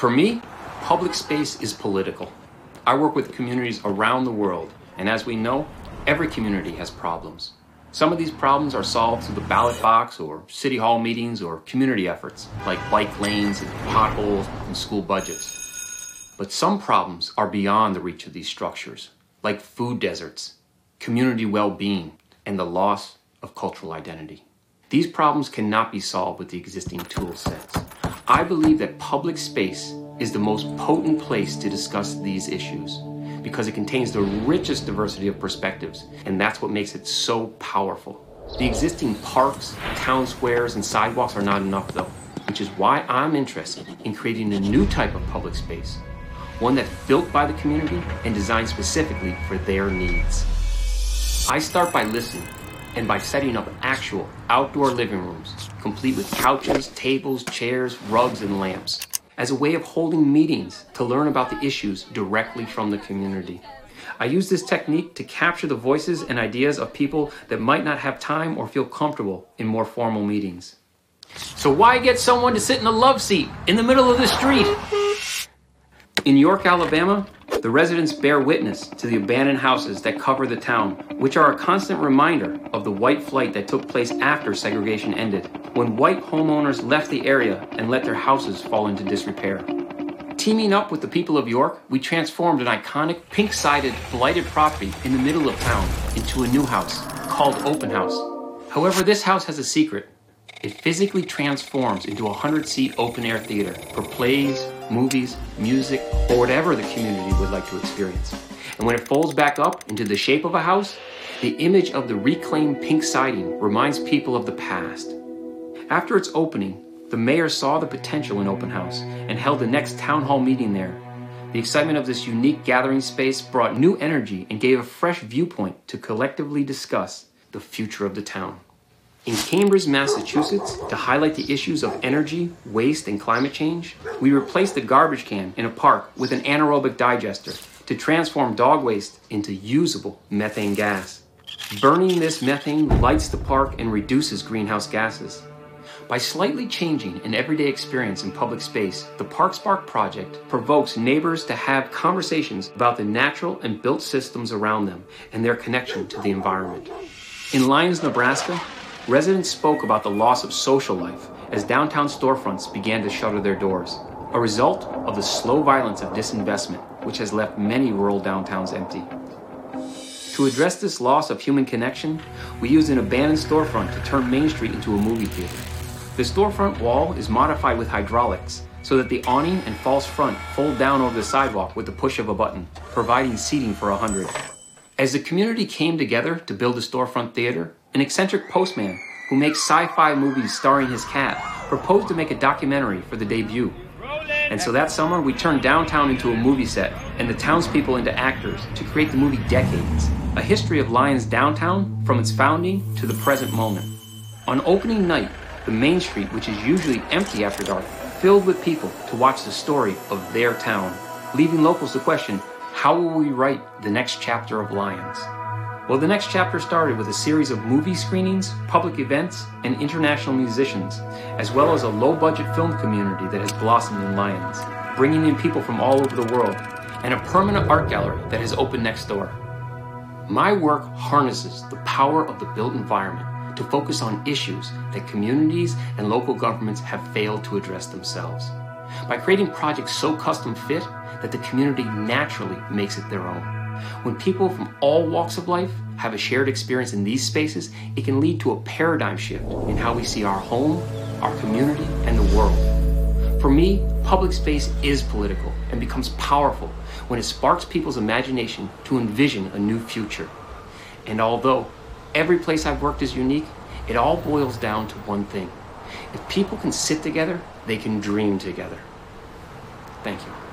For me, public space is political. I work with communities around the world, and as we know, every community has problems. Some of these problems are solved through the ballot box or city hall meetings or community efforts like bike lanes and potholes and school budgets. But some problems are beyond the reach of these structures, like food deserts, community well being, and the loss of cultural identity. These problems cannot be solved with the existing tool sets. I believe that public space is the most potent place to discuss these issues because it contains the richest diversity of perspectives, and that's what makes it so powerful. The existing parks, town squares, and sidewalks are not enough, though, which is why I'm interested in creating a new type of public space, one that's built by the community and designed specifically for their needs. I start by listening and by setting up actual outdoor living rooms, complete with couches, tables, chairs, rugs, and lamps as a way of holding meetings to learn about the issues directly from the community. I use this technique to capture the voices and ideas of people that might not have time or feel comfortable in more formal meetings. So, why get someone to sit in a love seat in the middle of the street? In York, Alabama, the residents bear witness to the abandoned houses that cover the town, which are a constant reminder of the white flight that took place after segregation ended, when white homeowners left the area and let their houses fall into disrepair. Teaming up with the people of York, we transformed an iconic pink sided, blighted property in the middle of town into a new house called Open House. However, this house has a secret. It physically transforms into a 100 seat open air theater for plays, movies, music, or whatever the community would like to experience. And when it folds back up into the shape of a house, the image of the reclaimed pink siding reminds people of the past. After its opening, the mayor saw the potential in Open House and held the next town hall meeting there. The excitement of this unique gathering space brought new energy and gave a fresh viewpoint to collectively discuss the future of the town. In Cambridge, Massachusetts, to highlight the issues of energy, waste, and climate change, we replaced the garbage can in a park with an anaerobic digester to transform dog waste into usable methane gas. Burning this methane lights the park and reduces greenhouse gases. By slightly changing an everyday experience in public space, the Park Spark project provokes neighbors to have conversations about the natural and built systems around them and their connection to the environment. In Lyons, Nebraska, Residents spoke about the loss of social life as downtown storefronts began to shutter their doors, a result of the slow violence of disinvestment, which has left many rural downtowns empty. To address this loss of human connection, we used an abandoned storefront to turn Main Street into a movie theater. The storefront wall is modified with hydraulics so that the awning and false front fold down over the sidewalk with the push of a button, providing seating for a hundred. As the community came together to build a storefront theater, an eccentric postman who makes sci fi movies starring his cat proposed to make a documentary for the debut. And so that summer, we turned downtown into a movie set and the townspeople into actors to create the movie Decades, a history of Lyons downtown from its founding to the present moment. On opening night, the main street, which is usually empty after dark, filled with people to watch the story of their town, leaving locals to question how will we write the next chapter of Lyons? Well, the next chapter started with a series of movie screenings, public events, and international musicians, as well as a low budget film community that has blossomed in Lyons, bringing in people from all over the world, and a permanent art gallery that has opened next door. My work harnesses the power of the built environment to focus on issues that communities and local governments have failed to address themselves. By creating projects so custom fit that the community naturally makes it their own. When people from all walks of life have a shared experience in these spaces, it can lead to a paradigm shift in how we see our home, our community, and the world. For me, public space is political and becomes powerful when it sparks people's imagination to envision a new future. And although every place I've worked is unique, it all boils down to one thing. If people can sit together, they can dream together. Thank you.